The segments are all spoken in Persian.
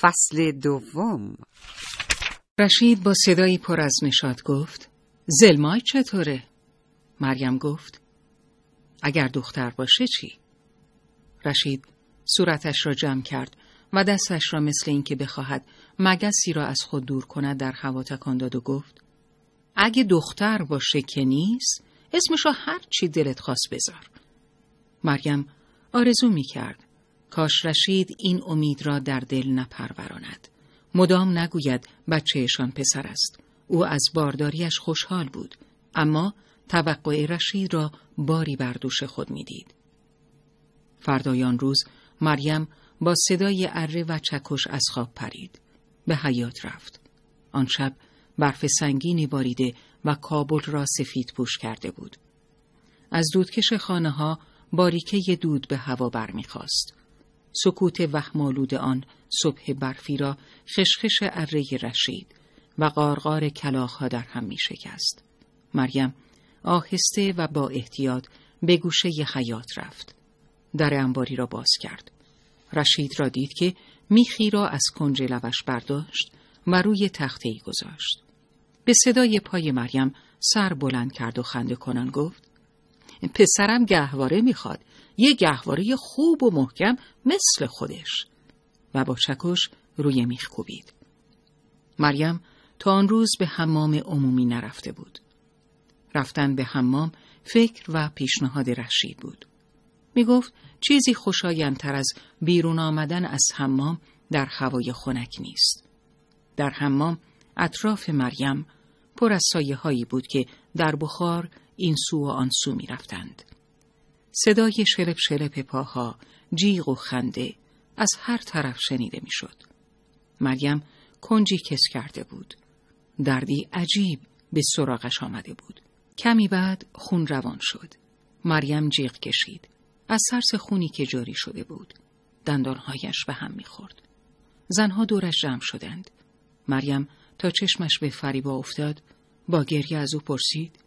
فصل دوم رشید با صدایی پر از نشاد گفت زلمای چطوره؟ مریم گفت اگر دختر باشه چی؟ رشید صورتش را جمع کرد و دستش را مثل اینکه بخواهد مگسی را از خود دور کند در هوا تکان داد و گفت اگه دختر باشه که نیست اسمش را هر چی دلت خواست بذار مریم آرزو می کرد کاش رشید این امید را در دل نپروراند مدام نگوید بچهشان پسر است او از بارداریش خوشحال بود اما توقع رشید را باری بر دوش خود می‌دید. فردایان روز مریم با صدای اره و چکش از خواب پرید. به حیات رفت. آن شب برف سنگینی باریده و کابل را سفید پوش کرده بود. از دودکش خانه ها باریکه دود به هوا برمیخواست. سکوت وهمالود آن صبح برفی را خشخش اره رشید و قارقار کلاخها در هم می شکست. مریم آهسته و با احتیاط به گوشه حیات رفت. در انباری را باز کرد. رشید را دید که میخی را از کنج لبش برداشت و روی تخته ای گذاشت. به صدای پای مریم سر بلند کرد و خنده کنان گفت پسرم گهواره می‌خواد یه گهواره خوب و محکم مثل خودش و با چکش روی میخ کوبید. مریم تا آن روز به حمام عمومی نرفته بود. رفتن به حمام فکر و پیشنهاد رشید بود. می گفت چیزی خوشایندتر از بیرون آمدن از حمام در هوای خنک نیست. در حمام اطراف مریم پر از سایه هایی بود که در بخار این سو و آن سو می رفتند. صدای شلپ شلپ پاها، جیغ و خنده از هر طرف شنیده می شد. مریم کنجی کس کرده بود. دردی عجیب به سراغش آمده بود. کمی بعد خون روان شد. مریم جیغ کشید. از سرس خونی که جاری شده بود. دندانهایش به هم می‌خورد. زنها دورش جمع شدند. مریم تا چشمش به فریبا افتاد با گریه از او پرسید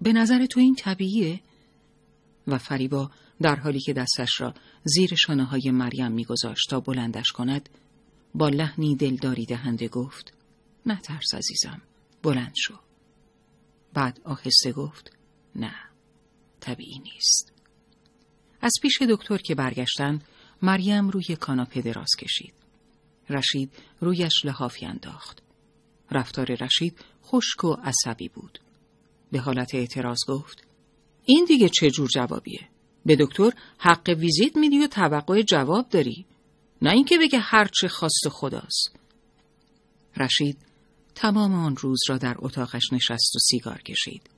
به نظر تو این طبیعیه؟ و فریبا در حالی که دستش را زیر شانه های مریم میگذاشت تا بلندش کند با لحنی دلداری دهنده گفت ترس عزیزم بلند شو. بعد آهسته گفت نه طبیعی نیست. از پیش دکتر که برگشتن مریم روی کاناپه دراز کشید. رشید رویش لحافی انداخت. رفتار رشید خشک و عصبی بود. به حالت اعتراض گفت این دیگه چه جور جوابیه به دکتر حق ویزیت میدی و توقع جواب داری نه اینکه بگه هرچه خواست خداست رشید تمام آن روز را در اتاقش نشست و سیگار کشید.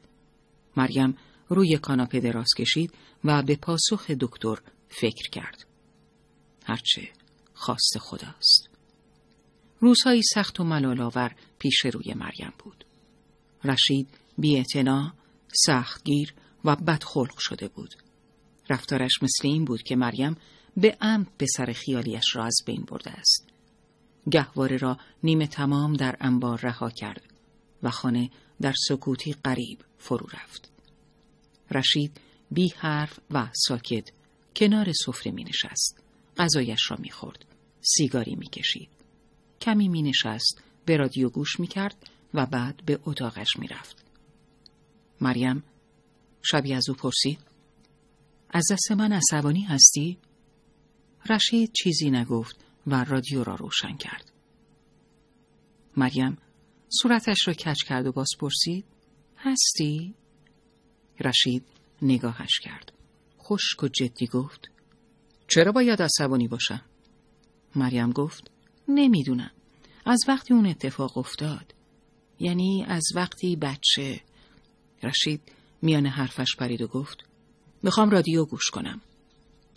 مریم روی کاناپه دراز کشید و به پاسخ دکتر فکر کرد. هرچه خواست خداست. روزهایی سخت و ملالآور پیش روی مریم بود. رشید بی سختگیر و بدخلق شده بود. رفتارش مثل این بود که مریم به عمد به سر خیالیش را از بین برده است. گهواره را نیمه تمام در انبار رها کرد و خانه در سکوتی قریب فرو رفت. رشید بی حرف و ساکت کنار سفره می نشست. غذایش را می خورد. سیگاری می کشید. کمی می نشست. به رادیو گوش می کرد و بعد به اتاقش می رفت. مریم شبی از او پرسید از دست من عصبانی هستی؟ رشید چیزی نگفت و رادیو را روشن کرد. مریم صورتش را کچ کرد و باز پرسید هستی؟ رشید نگاهش کرد. خشک و جدی گفت چرا باید عصبانی باشم؟ مریم گفت نمی‌دونم. از وقتی اون اتفاق افتاد. یعنی از وقتی بچه رشید میان حرفش پرید و گفت می‌خوام رادیو گوش کنم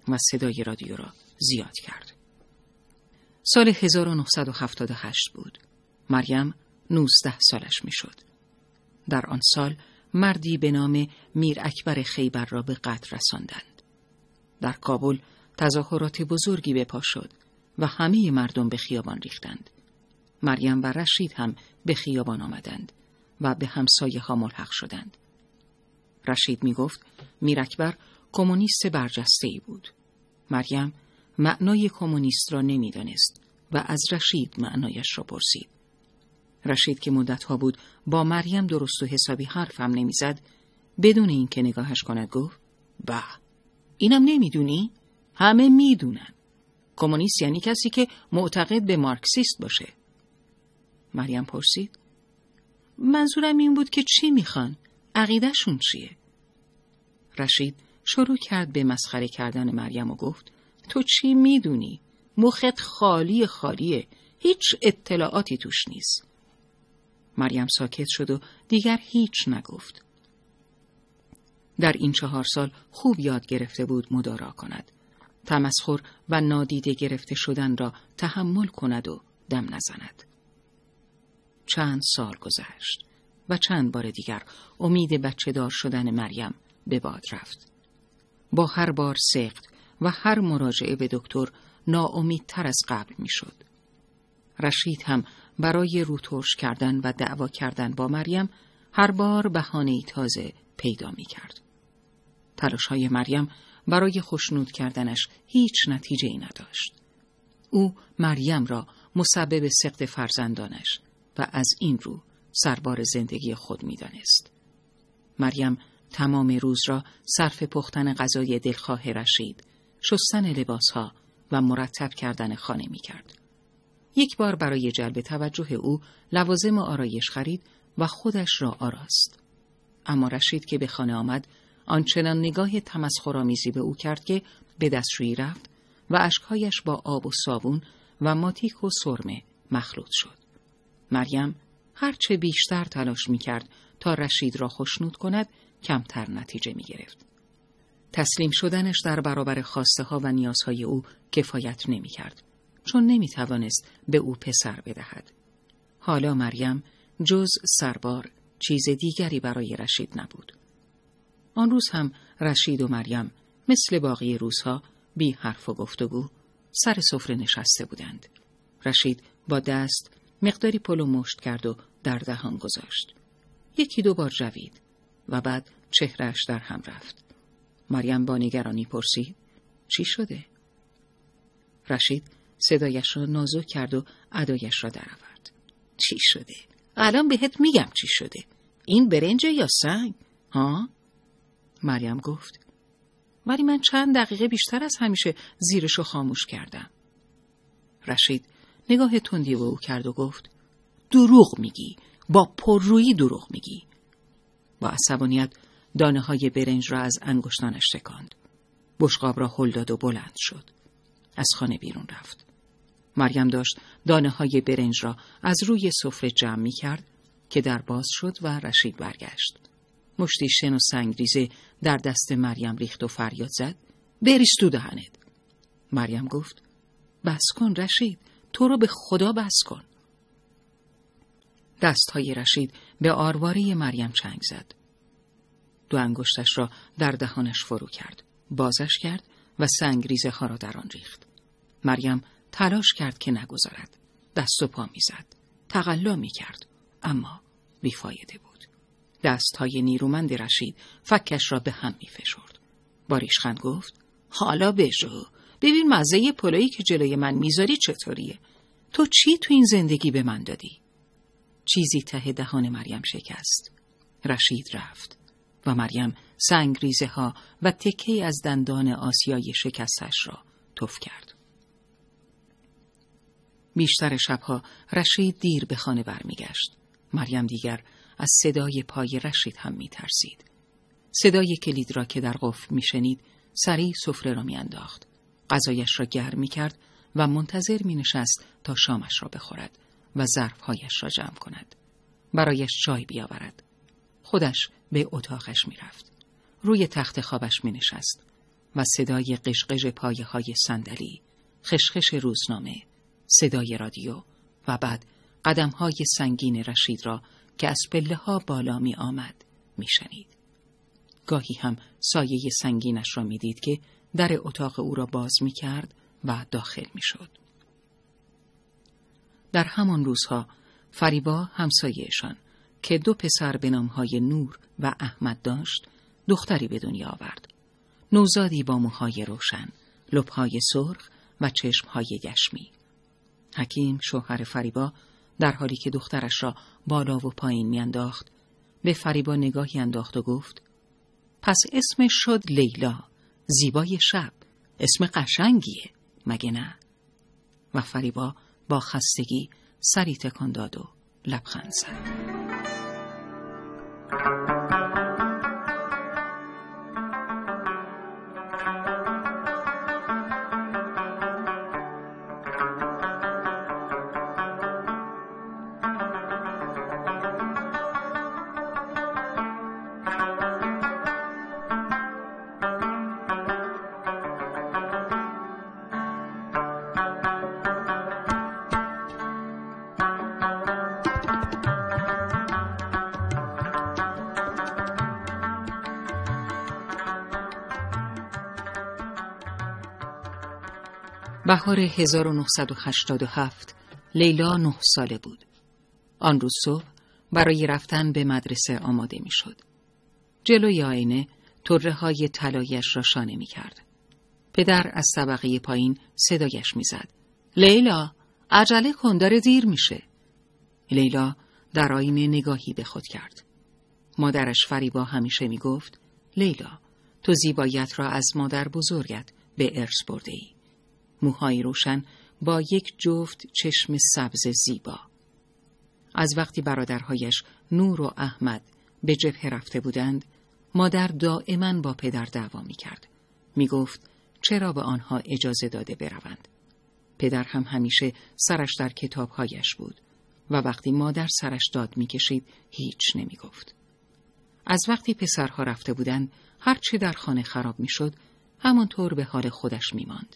و صدای رادیو را زیاد کرد. سال 1978 بود. مریم 19 سالش می‌شد. در آن سال مردی به نام میر اکبر خیبر را به قتل رساندند. در کابل تظاهرات بزرگی به پا شد و همه مردم به خیابان ریختند. مریم و رشید هم به خیابان آمدند و به همسایه ها ملحق شدند. رشید می گفت میر اکبر کمونیست برجسته ای بود. مریم معنای کمونیست را نمی‌دانست و از رشید معنایش را پرسید. رشید که مدتها بود با مریم درست و حسابی حرفم نمی‌زد بدون اینکه نگاهش کند گفت به اینم نمی‌دونی؟ همه می‌دونن. کمونیست یعنی کسی که معتقد به مارکسیست باشه. مریم پرسید منظورم این بود که چی می‌خوان؟ عقیدهشون چیه؟ رشید شروع کرد به مسخره کردن مریم و گفت تو چی می‌دونی؟ مخت خالی خالیه. هیچ اطلاعاتی توش نیست. مریم ساکت شد و دیگر هیچ نگفت. در این چهار سال خوب یاد گرفته بود مدارا کند. تمسخر و نادیده گرفته شدن را تحمل کند و دم نزند. چند سال گذشت. و چند بار دیگر امید بچه دار شدن مریم به باد رفت با هر بار سخت و هر مراجعه به دکتر ناامیدتر از قبل می‌شد. رشید هم برای روترش کردن و دعوا کردن با مریم هر بار بهانه تازه پیدا می کرد. تلاش های مریم برای خوشنود کردنش هیچ نتیجه ای نداشت. او مریم را مسبب سقط فرزندانش و از این رو سربار زندگی خود می دانست. مریم تمام روز را صرف پختن غذای دلخواه رشید، شستن لباسها و مرتب کردن خانه می کرد. یک بار برای جلب توجه او لوازم آرایش خرید و خودش را آراست. اما رشید که به خانه آمد آنچنان نگاه تمسخرآمیزی به او کرد که به دستشویی رفت و اشکهایش با آب و صابون و ماتیک و سرمه مخلوط شد. مریم هرچه بیشتر تلاش می کرد تا رشید را خوشنود کند کمتر نتیجه می گرفت. تسلیم شدنش در برابر خواسته ها و نیازهای او کفایت نمی کرد. چون نمی توانست به او پسر بدهد. حالا مریم جز سربار چیز دیگری برای رشید نبود. آن روز هم رشید و مریم مثل باقی روزها بی حرف و گفتگو سر سفره نشسته بودند. رشید با دست مقداری پلو مشت کرد و در دهان گذاشت. یکی دو بار جوید و بعد چهرش در هم رفت. مریم با نگرانی پرسید چی شده؟ رشید صدایش را نازک کرد و ادایش را درآورد. چی شده؟ الان بهت میگم چی شده. این برنج یا سنگ؟ ها؟ مریم گفت. ولی من چند دقیقه بیشتر از همیشه زیرش رو خاموش کردم. رشید نگاه تندی به او کرد و گفت دروغ میگی با پررویی دروغ میگی با عصبانیت دانه های برنج را از انگشتانش شکاند. بشقاب را هل داد و بلند شد. از خانه بیرون رفت. مریم داشت دانه های برنج را از روی سفره جمع می کرد که در باز شد و رشید برگشت. مشتی شن و سنگریزه در دست مریم ریخت و فریاد زد. بریز تو دهنت. مریم گفت بس کن رشید تو رو به خدا بس کن. دست های رشید به آرواره مریم چنگ زد. دو انگشتش را در دهانش فرو کرد. بازش کرد و سنگریزه ها را در آن ریخت. مریم تلاش کرد که نگذارد. دست و پا می‌زد. تقلا می کرد. اما بیفایده بود. دست های نیرومند رشید فکش را به هم می فشرد. باریشخند گفت حالا بجو. ببین مزه پلایی که جلوی من می‌ذاری چطوریه. تو چی تو این زندگی به من دادی؟ چیزی ته دهان مریم شکست. رشید رفت. و مریم سنگریزه ها و تکه از دندان آسیای شکستش را توف کرد. بیشتر شبها رشید دیر به خانه برمیگشت. مریم دیگر از صدای پای رشید هم می ترسید. صدای کلید را که در قفل می شنید سریع سفره را می انداخت. غذایش را گرم می کرد و منتظر می نشست تا شامش را بخورد و ظرفهایش را جمع کند. برایش چای بیاورد. خودش به اتاقش می‌رفت. روی تخت خوابش می نشست و صدای قشقش پایه های صندلی، خشخش روزنامه، صدای رادیو و بعد قدم های سنگین رشید را که از پله ها بالا می آمد می شنید. گاهی هم سایه سنگینش را می دید که در اتاق او را باز می کرد و داخل می شد. در همان روزها فریبا همسایهشان که دو پسر به نامهای نور و احمد داشت دختری به دنیا آورد. نوزادی با موهای روشن، لبهای سرخ و چشمهای گشمی. حکیم شوهر فریبا در حالی که دخترش را بالا و پایین میانداخت به فریبا نگاهی انداخت و گفت پس اسمش شد لیلا زیبای شب اسم قشنگیه مگه نه و فریبا با خستگی سری تکان داد و لبخند زد. بهار 1987 لیلا نه ساله بود. آن روز صبح برای رفتن به مدرسه آماده می شد. جلوی آینه طره های طلایش را شانه می کرد. پدر از طبقه پایین صدایش می زد. لیلا عجله کن داره دیر میشه. لیلا در آینه نگاهی به خود کرد. مادرش فریبا همیشه می گفت لیلا تو زیبایت را از مادر بزرگت به ارث برده ای. موهای روشن با یک جفت چشم سبز زیبا. از وقتی برادرهایش نور و احمد به جبهه رفته بودند، مادر دائما با پدر دعوا می کرد. می گفت چرا به آنها اجازه داده بروند. پدر هم همیشه سرش در کتابهایش بود و وقتی مادر سرش داد می‌کشید هیچ نمی گفت. از وقتی پسرها رفته بودند هرچه در خانه خراب می‌شد همانطور به حال خودش می ماند.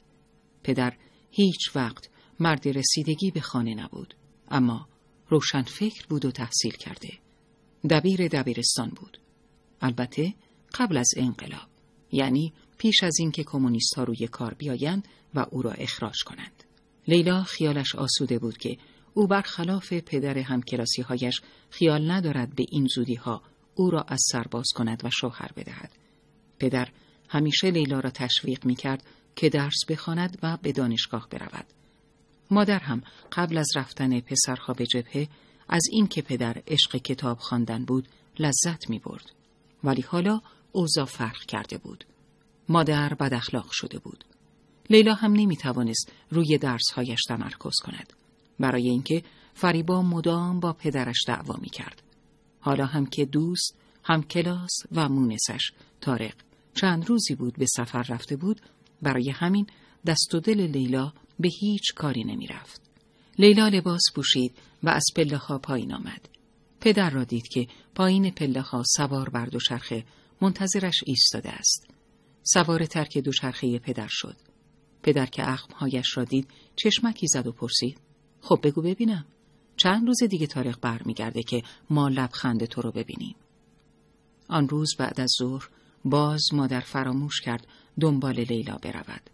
پدر هیچ وقت مرد رسیدگی به خانه نبود. اما روشن فکر بود و تحصیل کرده. دبیر دبیرستان بود. البته قبل از انقلاب یعنی پیش از اینکه کمونیست ها روی کار بیایند و او را اخراج کنند. لیلا خیالش آسوده بود که او برخلاف پدر همکلاسی هایش خیال ندارد به این زودی ها او را از سر باز کند و شوهر بدهد. پدر همیشه لیلا را تشویق می کرد که درس بخواند و به دانشگاه برود. مادر هم قبل از رفتن پسرها به جبهه از این که پدر عشق کتاب خواندن بود لذت می برد. ولی حالا اوضاع فرق کرده بود. مادر بد اخلاق شده بود. لیلا هم نمی توانست روی درسهایش تمرکز کند. برای اینکه فریبا مدام با پدرش دعوا می کرد. حالا هم که دوست، هم کلاس و مونسش تارق چند روزی بود به سفر رفته بود برای همین دست و دل لیلا به هیچ کاری نمی رفت. لیلا لباس پوشید و از پله ها پایین آمد. پدر را دید که پایین پله ها سوار بر دوچرخه منتظرش ایستاده است. سوار ترک دوچرخه پدر شد. پدر که اخمهایش را دید چشمکی زد و پرسید. خب بگو ببینم. چند روز دیگه تاریخ برمیگرده که ما لبخند تو رو ببینیم. آن روز بعد از ظهر باز مادر فراموش کرد دنبال لیلا برود.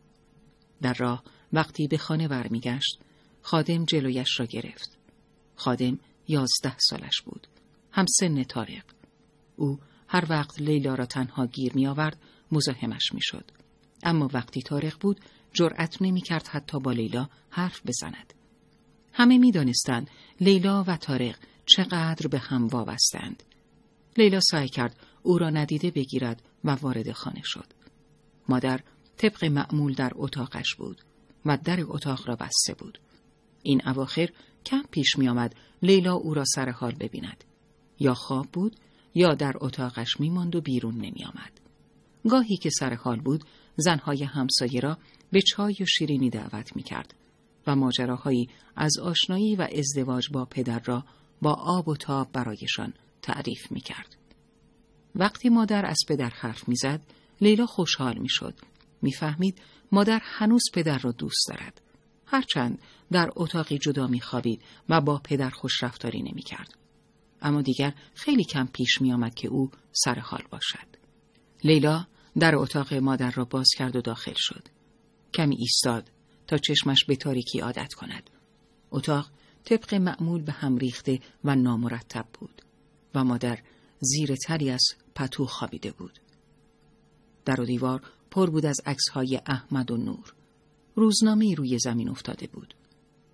در راه وقتی به خانه برمیگشت خادم جلویش را گرفت. خادم یازده سالش بود. هم سن تارق. او هر وقت لیلا را تنها گیر می آورد مزاحمش می شد. اما وقتی تارق بود جرأت نمی کرد حتی با لیلا حرف بزند. همه می دانستند لیلا و تارق چقدر به هم وابستند. لیلا سعی کرد او را ندیده بگیرد و وارد خانه شد. مادر طبق معمول در اتاقش بود و در اتاق را بسته بود. این اواخر کم پیش می آمد لیلا او را سر حال ببیند. یا خواب بود یا در اتاقش می ماند و بیرون نمی آمد. گاهی که سر حال بود زنهای همسایه را به چای و شیرینی دعوت می کرد و ماجراهایی از آشنایی و ازدواج با پدر را با آب و تاب برایشان تعریف می کرد. وقتی مادر از پدر حرف می‌زد لیلا خوشحال می‌شد. می‌فهمید مادر هنوز پدر را دوست دارد. هرچند در اتاقی جدا میخوابید و با پدر خوش رفتاری نمی‌کرد. اما دیگر خیلی کم پیش میآمد که او سر حال باشد. لیلا در اتاق مادر را باز کرد و داخل شد. کمی ایستاد تا چشمش به تاریکی عادت کند. اتاق طبق معمول به هم ریخته و نامرتب بود و مادر زیر تری از پتو خوابیده بود. در و دیوار پر بود از عکسهای احمد و نور. روزنامه روی زمین افتاده بود.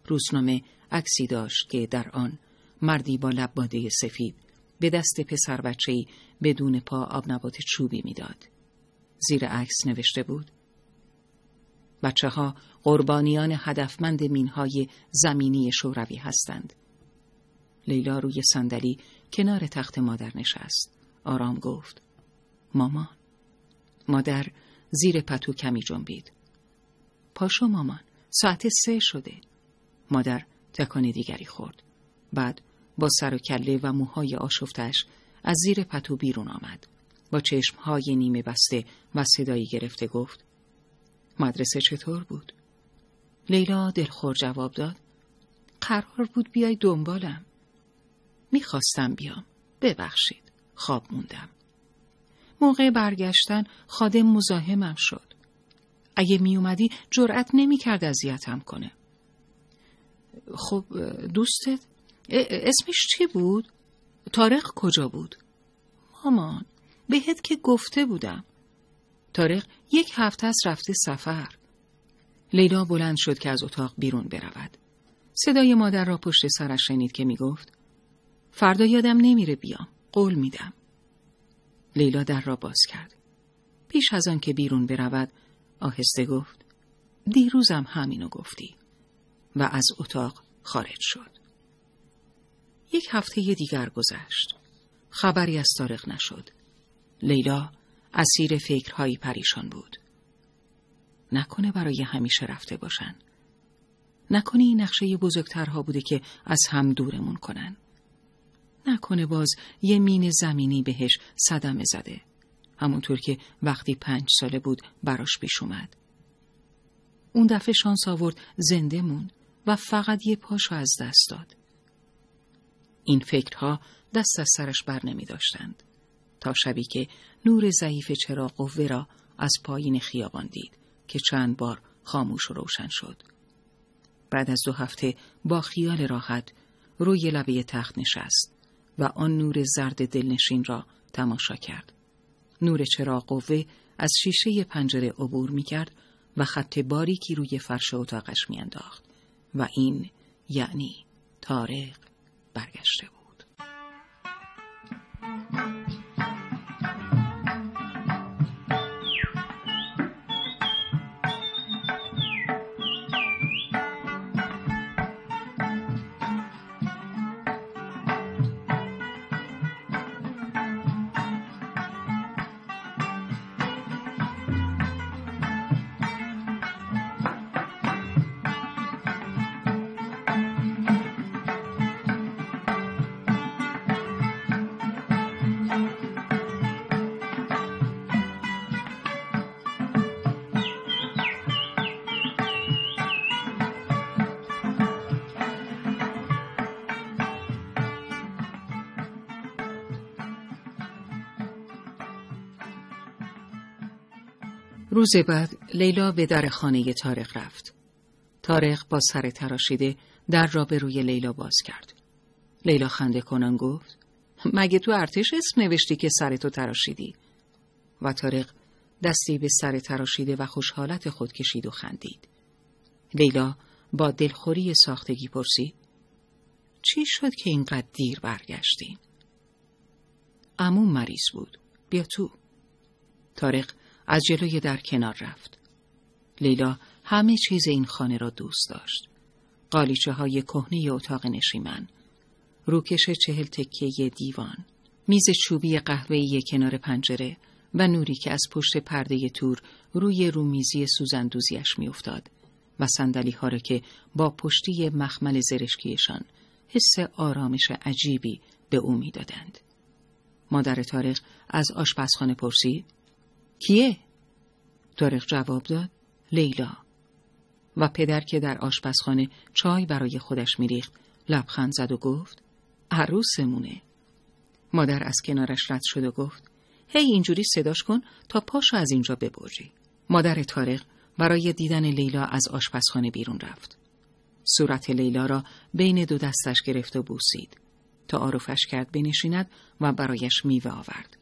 روزنامه عکسی داشت که در آن مردی با لباده سفید به دست پسر بچه‌ای بدون پا آب نبات چوبی می‌داد. زیر عکس نوشته بود بچه ها قربانیان هدفمند مینهای زمینی شوروی هستند. لیلا روی صندلی کنار تخت مادر نشست. آرام گفت مامان. مادر زیر پتو کمی جنبید. پاشو مامان ساعت سه شده. مادر تکان دیگری خورد. بعد با سر و کله و موهای آشفتش از زیر پتو بیرون آمد. با چشمهای نیمه بسته و صدایی گرفته گفت مدرسه چطور بود؟ لیلا دلخور جواب داد قرار بود بیای دنبالم. می‌خواستم بیام. ببخشید خواب موندم. موقع برگشتن خادم مزاحمم شد. اگه میومدی جرأت نمی‌کرد اذیتم کنه. خب دوستت؟ اسمش چی بود؟ تارق کجا بود؟ مامان بهت که گفته بودم. تارق یک هفته از رفته سفر. لیلا بلند شد که از اتاق بیرون برود. صدای مادر را پشت سرش شنید که می‌گفت فردا یادم نمیره بیام. قول میدم. لیلا در را باز کرد. پیش از آن که بیرون برود آهسته گفت دیروزم همینو گفتی و از اتاق خارج شد. یک هفته دیگر گذشت. خبری از تارق نشد. لیلا اسیر فکرهایی پریشان بود. نکنه برای همیشه رفته باشن. نکنه این نقشه بزرگترها بوده که از هم دورمون کنن. نکنه باز یه مین زمینی بهش صدمه زده. همونطور که وقتی پنج ساله بود براش پیش اومد. اون دفعه شانس آورد زنده مون و فقط یه پاشو از دست داد. این فکرها دست از سرش بر نمی داشتند. تا شبی که نور ضعیف چراغ قوه را از پایین خیابان دید که چند بار خاموش و روشن شد. بعد از دو هفته با خیال راحت روی لبه تخت نشست. و آن نور زرد دلنشین را تماشا کرد. نور چراغ قوه از شیشه پنجره عبور می کرد و خط باریکی روی فرش اتاقش می انداخت و این یعنی تارق برگشته بود. روز بعد لیلا به در خانه تارق رفت. تارق با سر تراشیده در را به روی لیلا باز کرد. لیلا خنده کنان گفت مگه تو ارتش اسم نوشتی که سرتو تراشیدی؟ و تارق دستی به سر تراشیده و خوشحالت خود کشید و خندید. لیلا با دلخوری ساختگی پرسید چی شد که اینقدر دیر برگشتیم؟ امون مریض بود. بیا تو. تارق از جلوی در کنار رفت. لیلا همه چیز این خانه را دوست داشت. قالیچه های کهنه اتاق نشیمن، روکش چهل تکیه دیوان، میز چوبی قهوه‌ای کنار پنجره و نوری که از پشت پرده تور روی رومیزی سوزندوزیش میافتاد و سندلی ها را که با پشتی مخمل زرشکیشان حس آرامش عجیبی به او می‌دادند. مادر تاریخ از آشپزخانه پرسید کیه؟ تاریخ جواب داد لیلا. و پدر که در آشپزخانه چای برای خودش میریخت لبخند زد و گفت عروسمونه. مادر از کنارش رد شد و گفت هی اینجوری صداش کن تا پاشو از اینجا ببری مادر تارق برای دیدن لیلا از آشپزخانه بیرون رفت. صورت لیلا را بین دو دستش گرفت و بوسید. تا آروفش کرد بنشیند و برایش میوه آورد.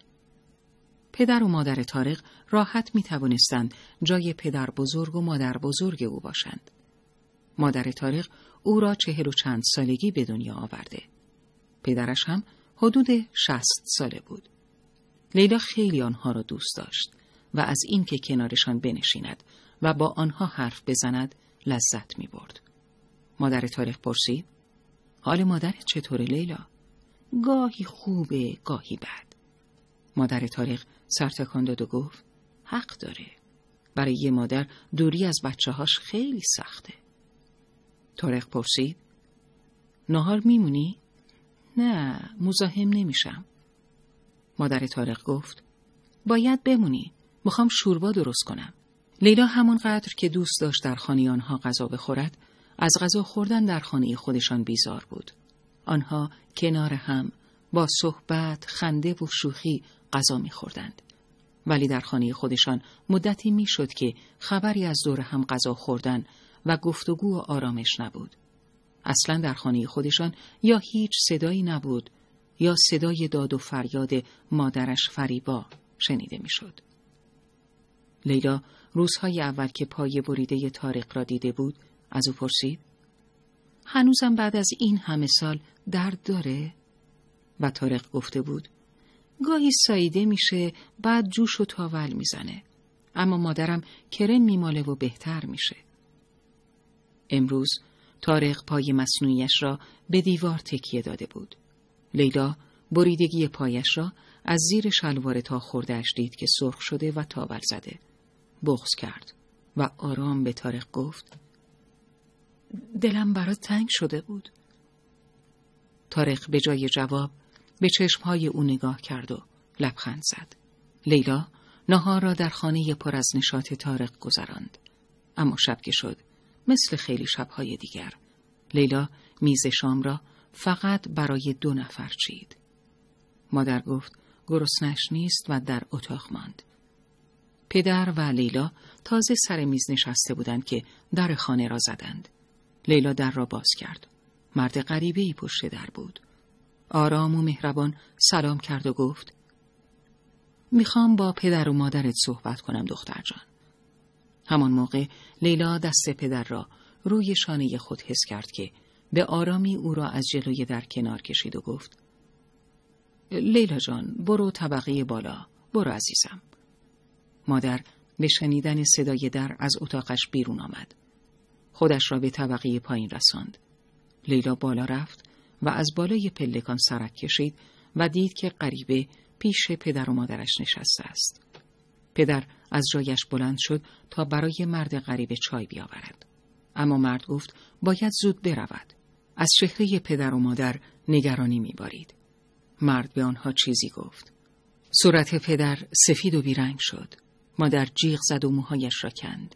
پدر و مادر تارق راحت می توانستند جای پدر بزرگ و مادر بزرگ او باشند. مادر تاریخ او را چهل و چند سالگی به دنیا آورده. پدرش هم حدود شست ساله بود. لیلا خیلی آنها را دوست داشت و از اینکه کنارشان بنشیند و با آنها حرف بزند لذت می برد. مادر تاریخ پرسید حال مادر چطور لیلا؟ گاهی خوبه گاهی بد. مادر تاریخ سرتکان داد و گفت حق داره. برای یه مادر دوری از بچه هاش خیلی سخته. تاریخ پرسید نهار میمونی؟ نه مزاحم نمیشم. مادر تارق گفت باید بمونی. می‌خوام شوربا درست کنم. لیلا همانقدر که دوست داشت در خانه آنها غذا بخورد از غذا خوردن در خانه خودشان بیزار بود. آنها کنار هم با صحبت، خنده و شوخی غذا میخوردند. ولی در خانه خودشان مدتی می‌شد که خبری از دور هم غذا خوردن و گفتگو و آرامش نبود. اصلا در خانه خودشان یا هیچ صدایی نبود یا صدای داد و فریاد مادرش فریبا شنیده می‌شد. لیلا روزهای اول که پای بریده تارق را دیده بود از او پرسید هنوزم بعد از این همه سال درد داره؟ و تارق گفته بود گاهی ساییده میشه بعد جوش و تاول می‌زنه اما مادرم کرم میماله و بهتر میشه. امروز تارق پای مصنوعیش را به دیوار تکیه داده بود. لیلا بریدگی پایش را از زیر شلوار تا خوردهش دید که سرخ شده و تاول زده. بغز کرد و آرام به تارق گفت دلم برات تنگ شده بود. تارق به جای جواب به چشمهای او نگاه کرد و لبخند زد. لیلا نهار را در خانه پر از نشاط تارق گذراند. اما شب که شد مثل خیلی شبهای دیگر لیلا میز شام را فقط برای دو نفر چید. مادر گفت گرسنش نیست و در اتاق ماند. پدر و لیلا تازه سر میز نشسته بودند که در خانه را زدند. لیلا در را باز کرد. مرد غریبه ای پشت در بود. آرام و مهربان سلام کرد و گفت می‌خوام با پدر و مادرت صحبت کنم دختر جان. همان موقع لیلا دست پدر را روی شانه خود حس کرد که به آرامی او را از جلوی در کنار کشید و گفت لیلا جان برو طبقه بالا برو عزیزم. مادر به شنیدن صدای در از اتاقش بیرون آمد. خودش را به طبقه پایین رساند. لیلا بالا رفت و از بالای پلکان سرک کشید و دید که غریبه پیش پدر و مادرش نشسته است. پدر از جایش بلند شد تا برای مرد غریبه چای بیاورد. اما مرد گفت باید زود برود. از چهره پدر و مادر نگرانی میبارید. مرد به آنها چیزی گفت. صورت پدر سفید و بیرنگ شد. مادر جیغ زد و موهایش را کند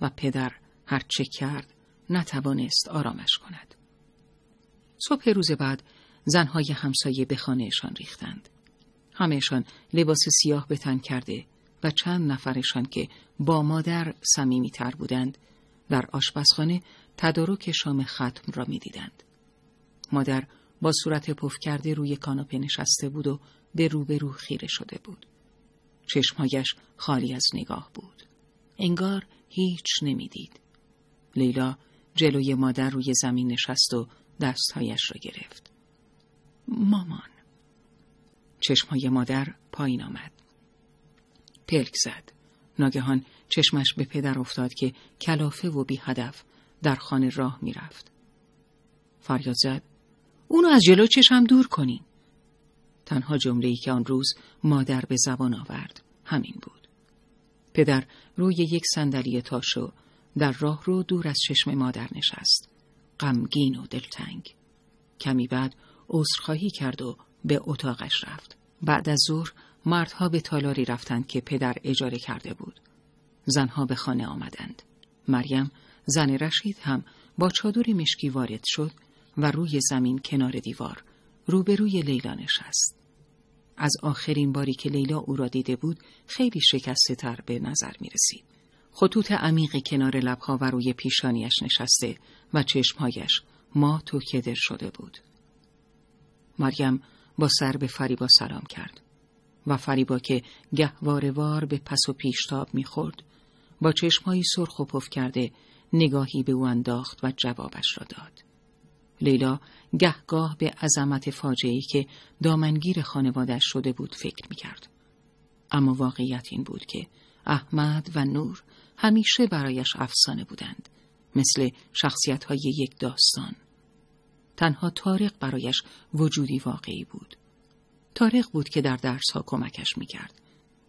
و پدر هر چه کرد نتوانست آرامش کند. صبح روز بعد زنهای همسایه به خانهشان ریختند. همهشان لباس سیاه به تن کرده و چند نفرشان که با مادر سمیمی تر بودند در آشپزخانه تدارک شام ختم را می‌دیدند. مادر با صورت پف کرده روی کاناپه نشسته بود و به روبرو خیره شده بود. چشمهایش خالی از نگاه بود. انگار هیچ نمی‌دید. لیلا جلوی مادر روی زمین نشست و دستهایش را گرفت. مامان. چشمهای مادر پایین آمد. پلک زد. ناگهان چشمش به پدر افتاد که کلافه و بی هدف در خانه راه می‌رفت. فریاد زد. اونو از جلو چشم دور کنین. تنها جمله‌ای که آن روز مادر به زبان آورد همین بود. پدر روی یک صندلی تاشو در راه رو دور از چشم مادر نشست. غمگین و دلتنگ. کمی بعد عذرخواهی کرد و به اتاقش رفت. بعد از ظهر مردها به تالاری رفتند که پدر اجاره کرده بود. زنها به خانه آمدند. مریم زن رشید هم با چادر مشکی وارد شد و روی زمین کنار دیوار روبروی لیلا نشست. از آخرین باری که لیلا او را دیده بود خیلی شکسته تر به نظر می رسید. خطوط عمیق کنار لبها و روی پیشانیش نشسته و چشمهایش ما تو کدر شده بود. مریم با سر به فریبا سلام کرد و فریبا که گهوارهوار به پس و پیشتاب می‌خورد با چشمهایی سرخ و پف کرده نگاهی به او انداخت و جوابش را داد. لیلا گهگاه به عظمت فاجعه‌ای که دامنگیر خانوادش شده بود فکر می‌کرد. اما واقعیت این بود که احمد و نور همیشه برایش افسانه بودند مثل شخصیت های یک داستان. تنها تارق برایش وجودی واقعی بود. تارق بود که در درس ها کمکش می‌کرد.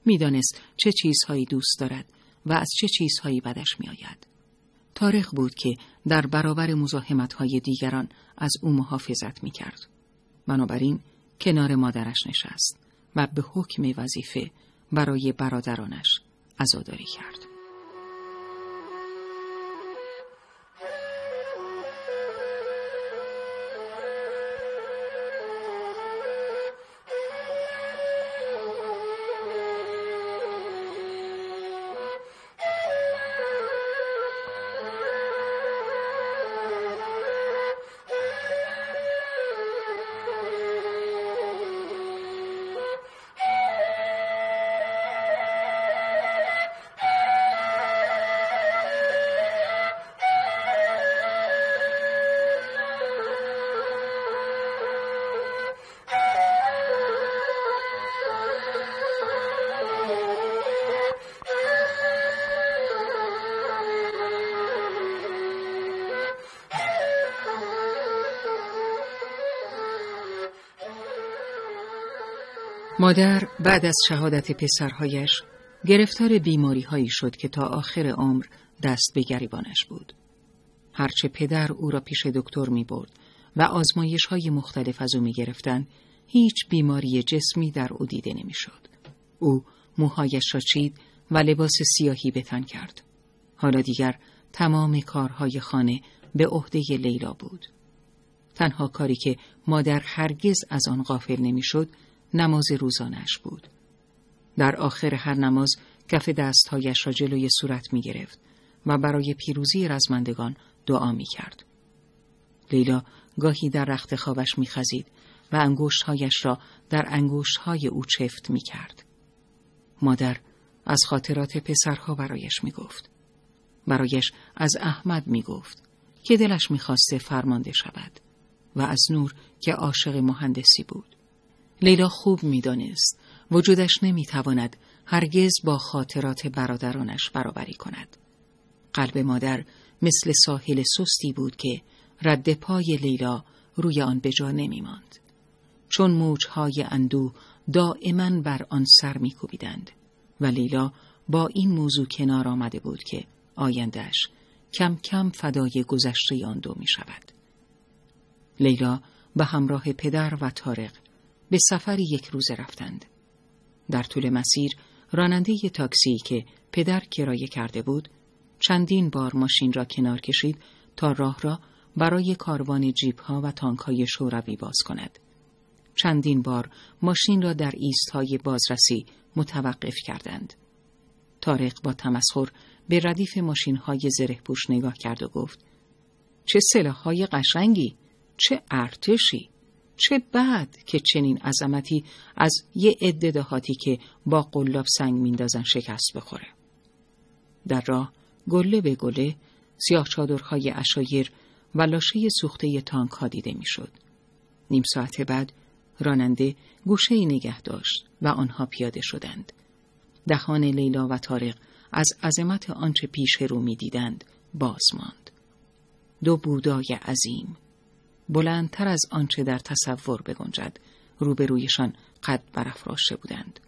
می‌دانست چه چیزهایی دوست دارد و از چه چیزهایی بدش میآید. تارق بود که در برابر مزاحمت های دیگران از او محافظت می‌کرد. بنابراین کنار مادرش نشست و به حکم وظیفه برای برادرانش عزاداری کرد. مادر بعد از شهادت پسرهایش گرفتار بیماری هایی شد که تا آخر عمر دست به گریبانش بود. هرچه پدر او را پیش دکتر می برد و آزمایش های مختلف از او می گرفتن، هیچ بیماری جسمی در او دیده نمی شد. او موهایش را چید و لباس سیاهی به تن کرد. حالا دیگر تمام کارهای خانه به عهده لیلا بود. تنها کاری که مادر هرگز از آن غافل نمی‌شد نماز روزانش بود. در آخر هر نماز کف دستهایش را جلوی صورت می گرفت و برای پیروزی رزمندگان دعا می کرد. لیلا گاهی در رخت خوابش می خزید و انگوشتهایش را در انگوشتهای او چفت می کرد. مادر از خاطرات پسرها برایش می گفت. برایش از احمد می گفت که دلش می فرمانده شود و از نور که عاشق مهندسی بود. لیلا خوب می‌دانست وجودش نمی‌تواند هرگز با خاطرات برادرانش برابری کند. قلب مادر مثل ساحل سستی بود که رد پای لیلا روی آن به جا نمی ماند. چون موجهای اندو دائما بر آن سر میکوبیدند و لیلا با این موضوع کنار آمده بود که آیندهش کم کم فدای گذشته آن دو می شود. لیلا به همراه پدر و تارق به سفری یک روزه رفتند. در طول مسیر راننده تاکسی که پدر کرایه کرده بود چندین بار ماشین را کنار کشید تا راه را برای کاروان جیب ها و تانک های شوروی باز کند. چندین بار ماشین را در ایست های بازرسی متوقف کردند. تارق با تمسخر به ردیف ماشین های زره پوش نگاه کرد و گفت چه سلاح های قشنگی، چه ارتشی. چه بد که چنین عظمتی از یه عده دهاتی که با قلاب سنگ میندازن شکست بخوره. در راه گله به گله سیاه چادرهای اشایر و لاشه سوخته تانک ها دیده می‌شد. نیم ساعت بعد راننده گوشه ای نگه داشت و آنها پیاده شدند. دهان لیلا و تارق از عظمت آنچه پیش رو می‌دیدند باز ماند. دو بودای عظیم بلندتر از آنچه در تصور بگنجد. روبرویشان قد برافراشته بودند.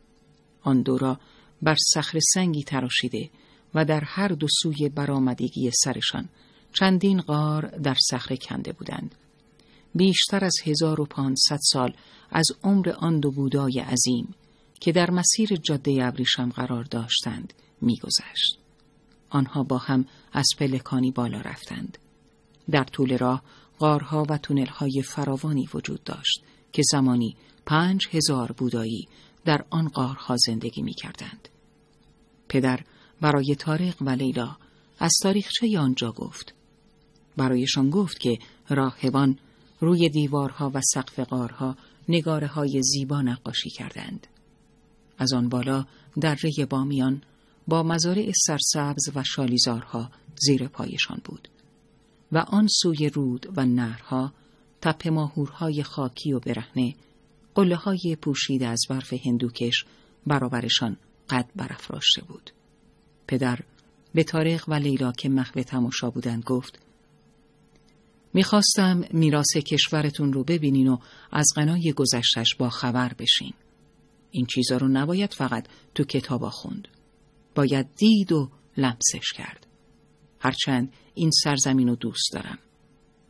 آن دو را بر صخر سنگی تراشیده و در هر دو سوی برآمدگی سرشان چندین غار در صخره کنده بودند. بیشتر از 1500 سال از عمر آن دو بودای عظیم که در مسیر جاده ابریشم قرار داشتند میگذشت. آنها با هم از پلکانی بالا رفتند. در طول راه غارها و تونلهای فراوانی وجود داشت که زمانی پنج هزار بودایی در آن غارها زندگی می کردند. پدر برای تاریخ و لیلا از تاریخچه آنجا گفت. برایشان گفت که راهبان روی دیوارها و سقف غارها نگاره های زیبا نقاشی کردند. از آن بالا دره بامیان با مزارع سرسبز و شالیزارها زیر پایشان بود و آن سوی رود و نهرها تپه ماهورهای خاکی و برهنه قله های پوشیده از برف هندوکش برابرشان قد برافراشته بود پدر به تاریخ و لیلا که محو تماشا بودند گفت می‌خواستم میراث کشورتون رو ببینین و از غنای گذشتش با خبر بشین. این چیزا رو نباید فقط تو کتابا خوند. باید دید و لمسش کرد. هرچند این سرزمین رو دوست دارم.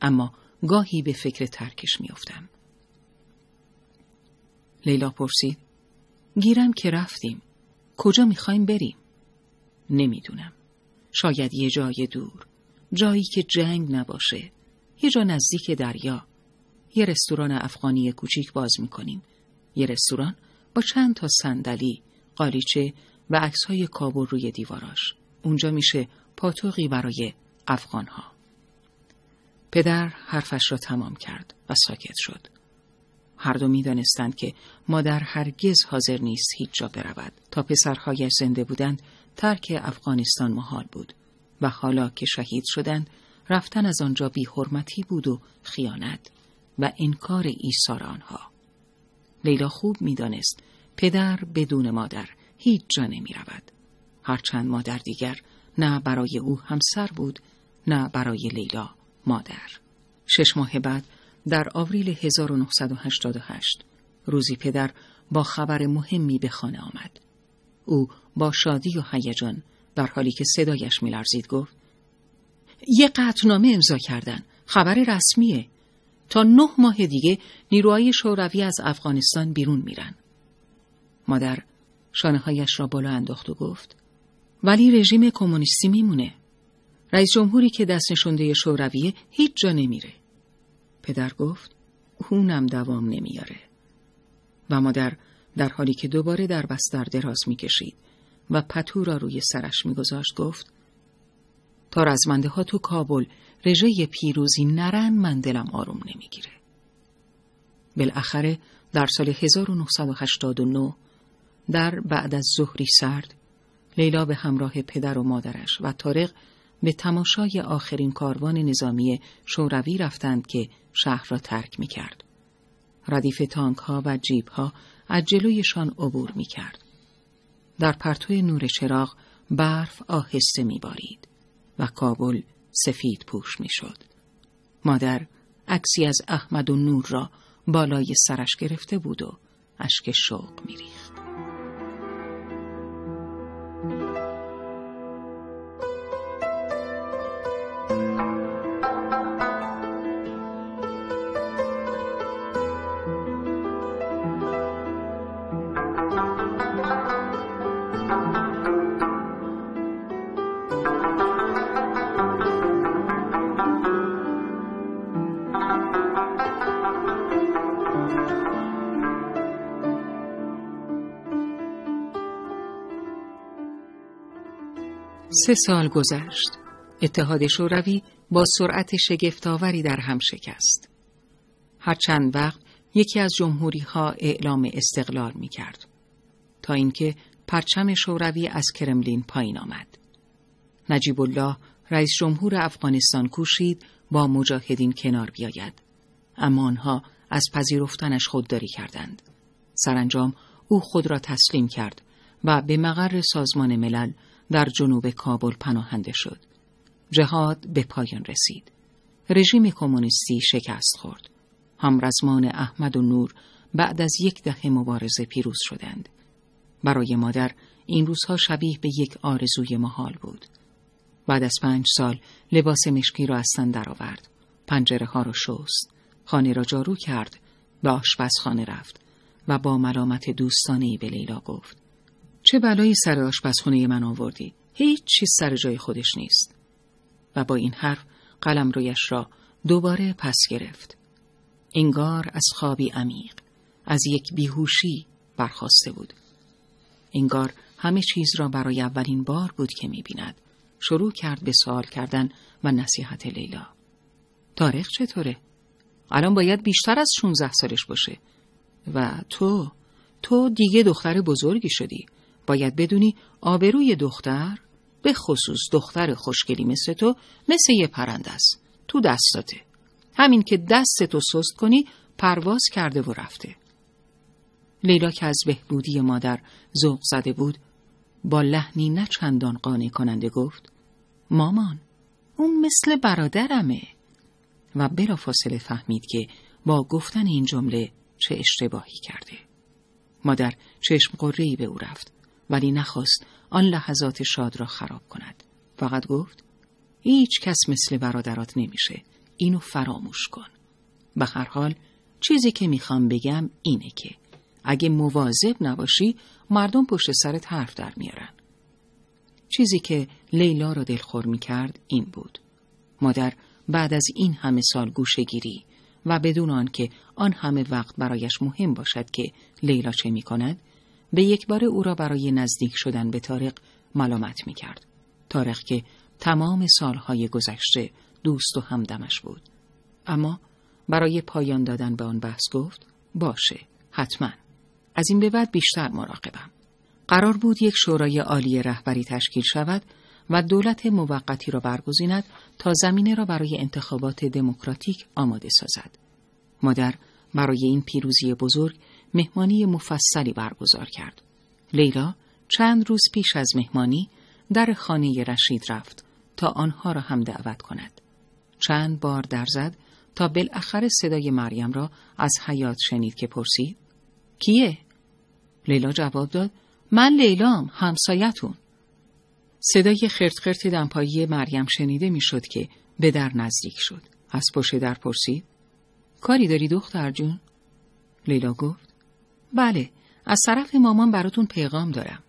اما گاهی به فکر ترکش میافتم. لیلا پرسید گیرم که رفتیم. کجا می‌خوایم بریم؟ نمی‌دونم. شاید یه جای دور. جایی که جنگ نباشه. یه جا نزدیک دریا. یه رستوران افغانی کوچیک باز می‌کنیم. یه رستوران با چند تا صندلی، قالیچه و عکسهای کابل روی دیواراش. اونجا میشه پاتوقی برای افغانها. پدر حرفش را تمام کرد و ساکت شد. هر دو می‌دانستند که مادر هرگز حاضر نیست هیچ جا برود. تا پسرهایش زنده بودند ترک افغانستان محال بود و حالا که شهید شدند رفتن از آنجا بی حرمتی بود و خیانت و انکار ایثار آنها. لیلا خوب می‌دانست پدر بدون مادر هیچ جا نمی رود. هرچند مادر دیگر نه برای او همسر بود نه برای لیلا مادر. شش ماه بعد در آوریل 1988 روزی پدر با خبر مهمی به خانه آمد. او با شادی و هیجان در حالی که صدایش میلرزید گفت یه قطنامه امضا کردن خبر رسمیه تا نه ماه دیگه نیروهای شوروی از افغانستان بیرون میرن مادر شانههایش را بالا انداخت و گفت ولی رژیم کمونیستی میمونه. رئیس جمهوری که دست نشونده شورویه هیچ جا نمیره. پدر گفت اونم دوام نمیاره و مادر در حالی که دوباره در بستر دراز می‌کشید و پتو را روی سرش میگذاشت گفت تا رزمنده ها تو کابل رژه پیروزی نرن من دلم آروم نمی‌گیره. بالاخره در سال 1989 در بعد از ظهری سرد لیلا به همراه پدر و مادرش و طارق به تماشای آخرین کاروان نظامی شوروی رفتند که شهر را ترک می کرد. ردیف تانک ها و جیب ها از جلویشان عبور می کرد. در پرتو نور چراغ برف آهسته می بارید. و کابل سفید پوش می شد. مادر عکسی از احمد و نور را بالای سرش گرفته بود و اشک شوق می ریخت. سه سال گذشت. اتحاد شوروی با سرعت شگفتآوری در هم شکست. هر چند وقت یکی از جمهوری ها اعلام استقلال می کرد. تا اینکه پرچم شوروی از کرملین پایین آمد. نجیب الله رئیس جمهور افغانستان کوشید با مجاهدین کنار بیاید. اما آنها از پذیرفتنش خودداری کردند. سرانجام او خود را تسلیم کرد و به مقر سازمان ملل در جنوب کابل پناهنده شد. جهاد به پایان رسید. رژیم کمونیستی شکست خورد. همرزمان احمد و نور بعد از یک دهه مبارزه پیروز شدند. برای مادر این روزها شبیه به یک آرزوی محال بود. بعد از پنج سال لباس مشکی را از تن درآورد. پنجره ها را شست. خانه را جارو کرد. به آشپزخانه رفت و با ملامت دوستانه به لیلا گفت. چه بلایی سر آشپزخونه من آوردی؟ هیچ چیز سر جای خودش نیست. و با این حرف قلم رویش را دوباره پس گرفت. انگار از خوابی عمیق، از یک بیهوشی برخواسته بود. انگار همه چیز را برای اولین بار بود که می‌بیند. شروع کرد به سوال کردن و نصیحت لیلا. تاریخ چطوره؟ الان باید بیشتر از 16 سالش باشه. و تو، تو دیگه دختر بزرگی شدی. باید بدونی آبروی دختر به خصوص دختر خوشگلی مثل تو مثل یه پرنده است. تو دستاته همین که دست تو سست کنی پرواز کرده و رفته. لیلا که از بهبودی مادر ذوق زده بود با لحنی نه چندان قانع کننده گفت مامان اون مثل برادرمه. و فاصله فهمید که با گفتن این جمله چه اشتباهی کرده. مادر چشم قرهی به او رفت. ولی نخواست آن لحظات شاد را خراب کند. فقط گفت هیچ کس مثل برادرات نمیشه. اینو فراموش کن. به هر حال چیزی که می‌خوام بگم اینه که اگه مواظب نباشی مردم پشت سرت حرف در میارن. چیزی که لیلا را دلخور می‌کرد این بود. مادر بعد از این همه سال گوشگیری و بدون آنکه آن همه وقت برایش مهم باشد که لیلا چه می کند به یک بار او را برای نزدیک شدن به تارق ملامت می کرد. تارق که تمام سالهای گذشته دوست و همدمش بود. اما برای پایان دادن به آن بحث گفت باشه حتما از این به بعد بیشتر مراقبم. قرار بود یک شورای عالی رهبری تشکیل شود و دولت موقتی را برگزیند تا زمینه را برای انتخابات دموکراتیک آماده سازد. مادر برای این پیروزی بزرگ مهمانی مفصلی برگزار کرد. لیلا چند روز پیش از مهمانی در خانه رشید رفت تا آنها را هم دعوت کند. چند بار در زد تا بالاخره صدای مریم را از حیات شنید که پرسید کیه؟ لیلا جواب داد من لیلام همسایتون. صدای خرت خرت دمپایی مریم شنیده می‌شد که به در نزدیک شد. از پشت در پرسید کاری داری دختر جون؟ لیلا گفت بله از طرف مامان براتون پیغام دارم.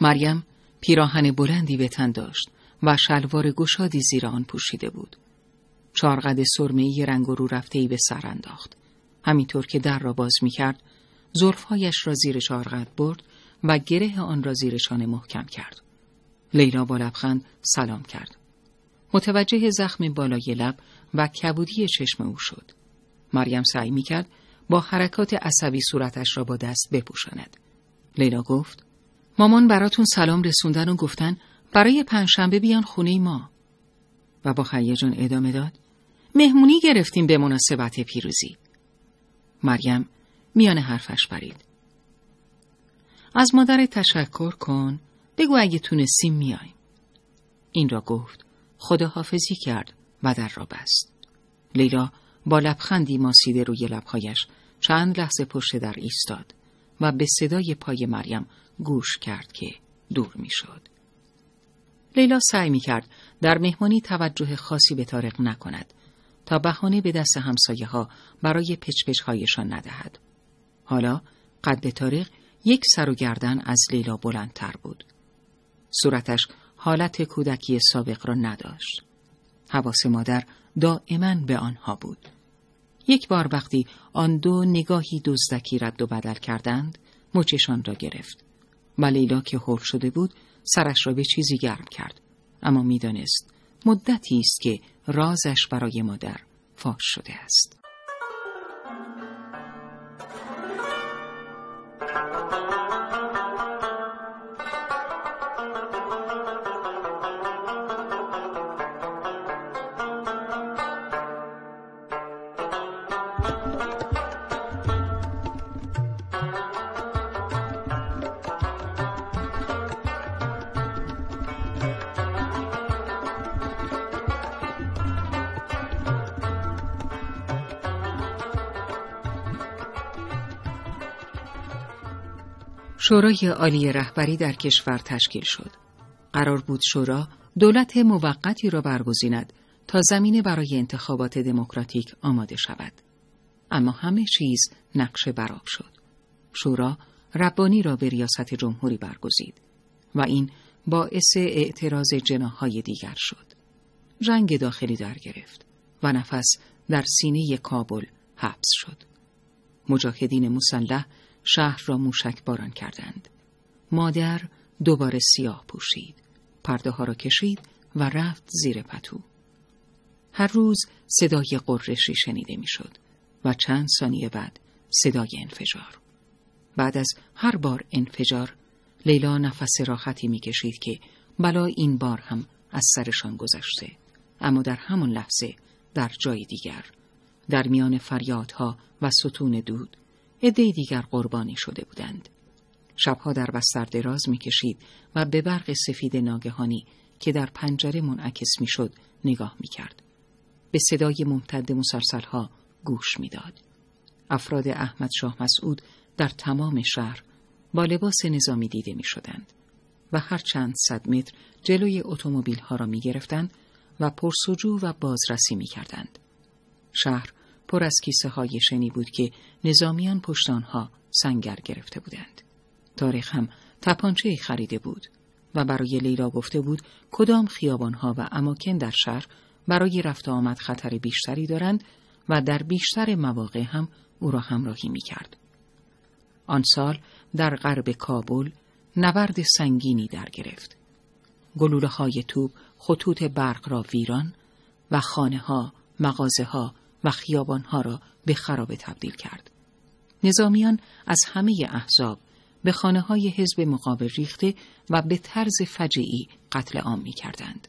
مریم پیراهن بلندی به تن داشت و شلوار گشادی زیر آن پوشیده بود. چارقد سرمه‌ای رنگ و رو رفته به سر انداخت. همینطور که در را باز می کرد، زرفهایش را زیر چارقد برد و گره آن را زیر شانه محکم کرد. لیلا با لبخند سلام کرد. متوجه زخم بالای لب و کبودی چشم او شد. مریم سعی می کرد با حرکات عصبی صورتش را با دست بپوشاند. لیلا گفت مامان براتون سلام رسوندن و گفتن برای پنجشنبه بیان خونه ما. و با هیجان ادامه داد مهمونی گرفتیم به مناسبت پیروزی. مریم میان حرفش برید. از مادر تشکر کن بگو اگه تونستیم میایم. این را گفت خداحافظی کرد و در را بست. لیلا با لبخندی ماسیده روی لبهایش چند لحظه پشت در ایستاد و به صدای پای مریم گوش کرد که دور می‌شد. لیلا سعی می کرد در مهمانی توجه خاصی به تارق نکند تا بهانه به دست همسایه ها برای پچپچ هایشان ندهد. حالا قد تارق یک سر و گردن از لیلا بلندتر بود. صورتش حالت کودکی سابق را نداشت. حواس مادر دائما به آنها بود. یک بار وقتی آن دو نگاهی دزدکی رد و بدل کردند، مچشان را گرفت. و لیلا که هول شده بود، سرش را به چیزی گرم کرد. اما می‌دانست مدتی است که رازش برای مادر فاش شده است. شورای عالی رهبری در کشور تشکیل شد. قرار بود شورا دولت موقتی را برگزیند تا زمینه برای انتخابات دموکراتیک آماده شود. اما همه چیز نقشه براب شد. شورا ربانی را به ریاست جمهوری برگزید و این باعث اعتراض جناهای دیگر شد. رنگ داخلی در گرفت و نفس در سینه کابل حبس شد. مجاهدین مسلح شهر را موشک باران کردند. مادر دوباره سیاه پوشید. پرده ها را کشید و رفت زیر پتو. هر روز صدای قررشی شنیده می‌شد و چند ثانیه بعد صدای انفجار. بعد از هر بار انفجار لیلا نفس راحتی می‌کشید که بلا این بار هم از سرشان گذشته اما در همان لحظه در جای دیگر در میان فریادها و ستون دود عده دیگر قربانی شده بودند. شبها در بستر دراز می‌کشید و به برق سفید ناگهانی که در پنجره منعکس می‌شد نگاه می‌کرد. به صدای ممتد مسلسلها گوش می‌داد. افراد احمد شاه مسعود در تمام شهر با لباس نظامی دیده می شدند و هر چند صد متر جلوی اتومبیل ها را می گرفتند و پرسجو و بازرسی می کردند. شهر پر از کیسه های شنی بود که نظامیان پشت آنها سنگر گرفته بودند. تاریخ هم تپانچه خریده بود و برای لیلا گفته بود کدام خیابانها و اماکن در شهر برای رفت آمد خطر بیشتری دارند و در بیشتر مواقع هم او را همراهی می کرد. آن سال در غرب کابل نبرد سنگینی در گرفت. گلوله های توب خطوط برق را ویران و خانه ها، مغازه ها و خیابان ها را به خرابه تبدیل کرد. نظامیان از همه احزاب به خانه های حزب مقابل ریخته و به طرز فجعی قتل عام می کردند.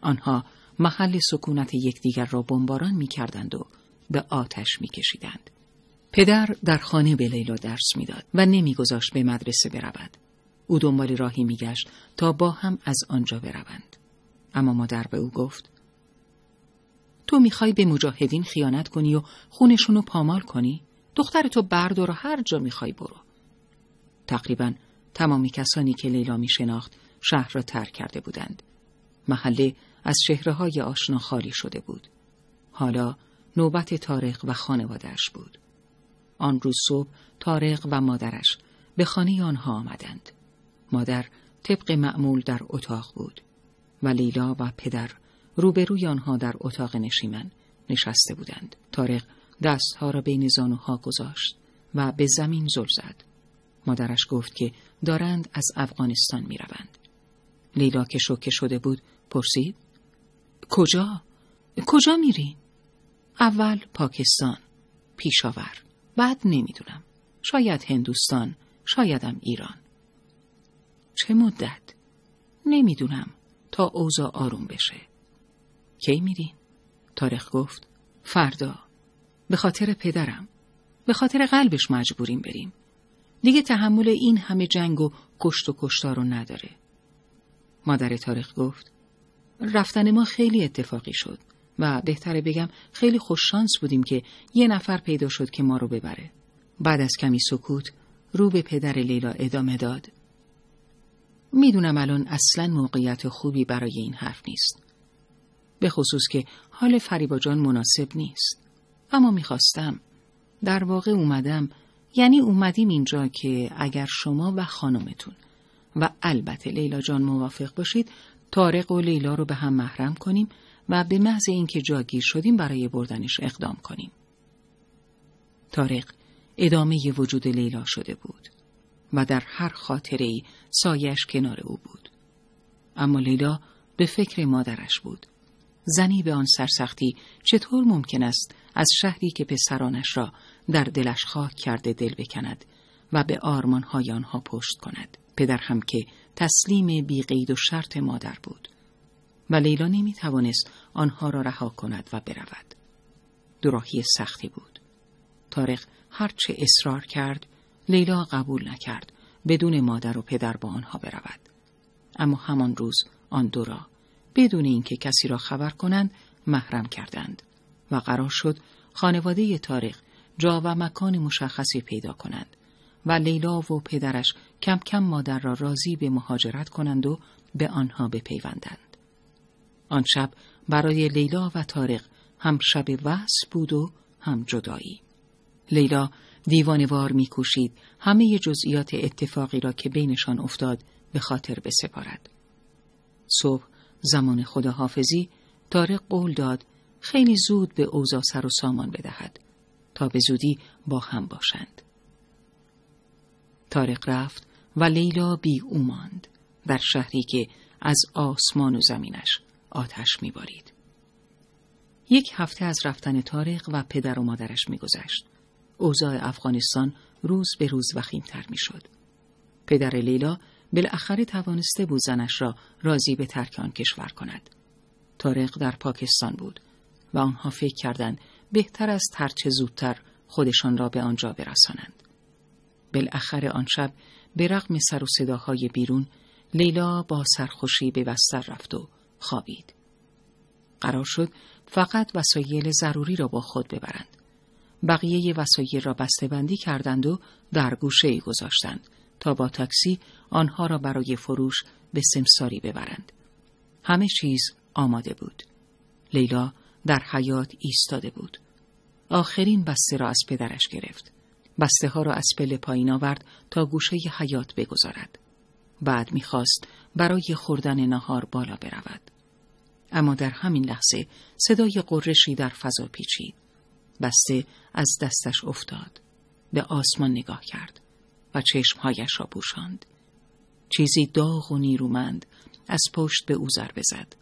آنها محل سکونت یکدیگر را بمباران می کردند و به آتش می کشیدند. پدر در خانه به لیلا درس می‌داد و نمیگذاشت به مدرسه برود. او دنبال راهی میگشت تا با هم از آنجا بروند. اما مادر به او گفت تو می‌خوای به مجاهدین خیانت کنی و خونشون رو پامال کنی؟ دخترتو بردار و هر جا می‌خوای برو. تقریبا تمامی کسانی که لیلا می شناخت شهر را ترک کرده بودند. محله از شهره های آشنا خالی شده بود. حالا نوبت تارق و خانوادهش بود. آن روز صبح تارق و مادرش به خانه آنها آمدند. مادر طبق معمول در اتاق بود و لیلا و پدر روبروی آنها در اتاق نشیمن نشسته بودند. تارق دستها را بین زانوها گذاشت و به زمین زل زد. مادرش گفت که دارند از افغانستان می روند. لیلا که شوکه شده بود پرسید کجا؟ کجا میری؟ اول پاکستان پیشاور بعد نمی‌دونم شاید هندوستان شایدم ایران چه مدت؟ نمی‌دونم تا اوضاع آروم بشه کی میری؟ تاریخ گفت فردا به خاطر پدرم به خاطر قلبش مجبوریم بریم دیگه تحمل این همه جنگ و کشت و کشتار رو نداره مادر تاریخ گفت رفتن ما خیلی اتفاقی شد و بهتره بگم خیلی خوششانس بودیم که یه نفر پیدا شد که ما رو ببره. بعد از کمی سکوت رو به پدر لیلا ادامه داد. می‌دونم الان اصلا موقعیت خوبی برای این حرف نیست. به خصوص که حال فریبا جان مناسب نیست. اما می‌خواستم. در واقع اومدم یعنی اومدیم اینجا که اگر شما و خانمتون و البته لیلا جان موافق باشید تارق و لیلا رو به هم محرم کنیم و به محض اینکه جاگیر شدیم برای بردنش اقدام کنیم. تارق ادامه وجود لیلا شده بود و در هر خاطره ای سایش کنار او بود. اما لیلا به فکر مادرش بود. زنی به آن سرسختی چطور ممکن است از شهری که پسرانش را در دلش خاک کرده دل بکند و به آرمانهای آنها پشت کند. پدر هم که تسلیم بیقید و شرط مادر بود. و لیلا نمی توانست آنها را رها کند و برود. دراهی سختی بود. تارق هرچه اصرار کرد لیلا قبول نکرد بدون مادر و پدر با آنها برود. اما همان روز آن دو را بدون اینکه کسی را خبر کنند محرم کردند و قرار شد خانواده تارق جا و مکان مشخصی پیدا کنند و لیلا و پدرش کم کم مادر را راضی به مهاجرت کنند و به آنها بپیوندند. آن شب برای لیلا و تارق هم شب وحس بود و هم جدایی. لیلا دیوانوار میکوشید همه جزئیات اتفاقی را که بینشان افتاد به خاطر بسپارد. صبح زمان خداحافظی تارق قول داد خیلی زود به اوضاع سر و سامان بدهد تا به زودی با هم باشند. تارق رفت و لیلا بی او ماند در شهری که از آسمان و زمینش آتش میبارید. یک هفته از رفتن تارق و پدر و مادرش میگذشت. اوضاع افغانستان روز به روز وخیمتر می‌شد. پدر لیلا بالاخره توانسته بود زنش را راضی به ترک آن کشور کند. تارق در پاکستان بود و آنها فکر کردند بهتر است هرچه زودتر خودشان را به آنجا برسانند. بالاخره آن شب به رغم سر و صداهای بیرون لیلا با سرخوشی به بستر رفت و خوابید. قرار شد فقط وسایل ضروری را با خود ببرند. بقیه وسایل را بندی کردند و در گوشه ای گذاشتند تا با تاکسی آنها را برای فروش به سمساری ببرند. همه چیز آماده بود. لیلا در حیات ایستاده بود. آخرین بسته را از پدرش گرفت. بسته ها را از پله پایین آورد تا گوشه حیات بگذارد. بعد می‌خواست برای خوردن نهار بالا برود. اما در همین لحظه صدای قرشی در فضا پیچید. بسته از دستش افتاد. به آسمان نگاه کرد و چشمهایش را پوشاند. چیزی داغ و نیرومند از پشت به او ضربه زد.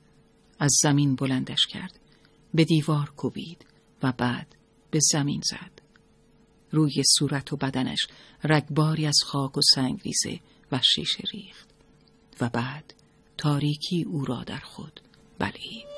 از زمین بلندش کرد. به دیوار کوبید و بعد به زمین زد. روی صورت و بدنش رگباری از خاک و سنگ ریزه و شیشه ریخت و بعد تاریکی او را در خود بلید.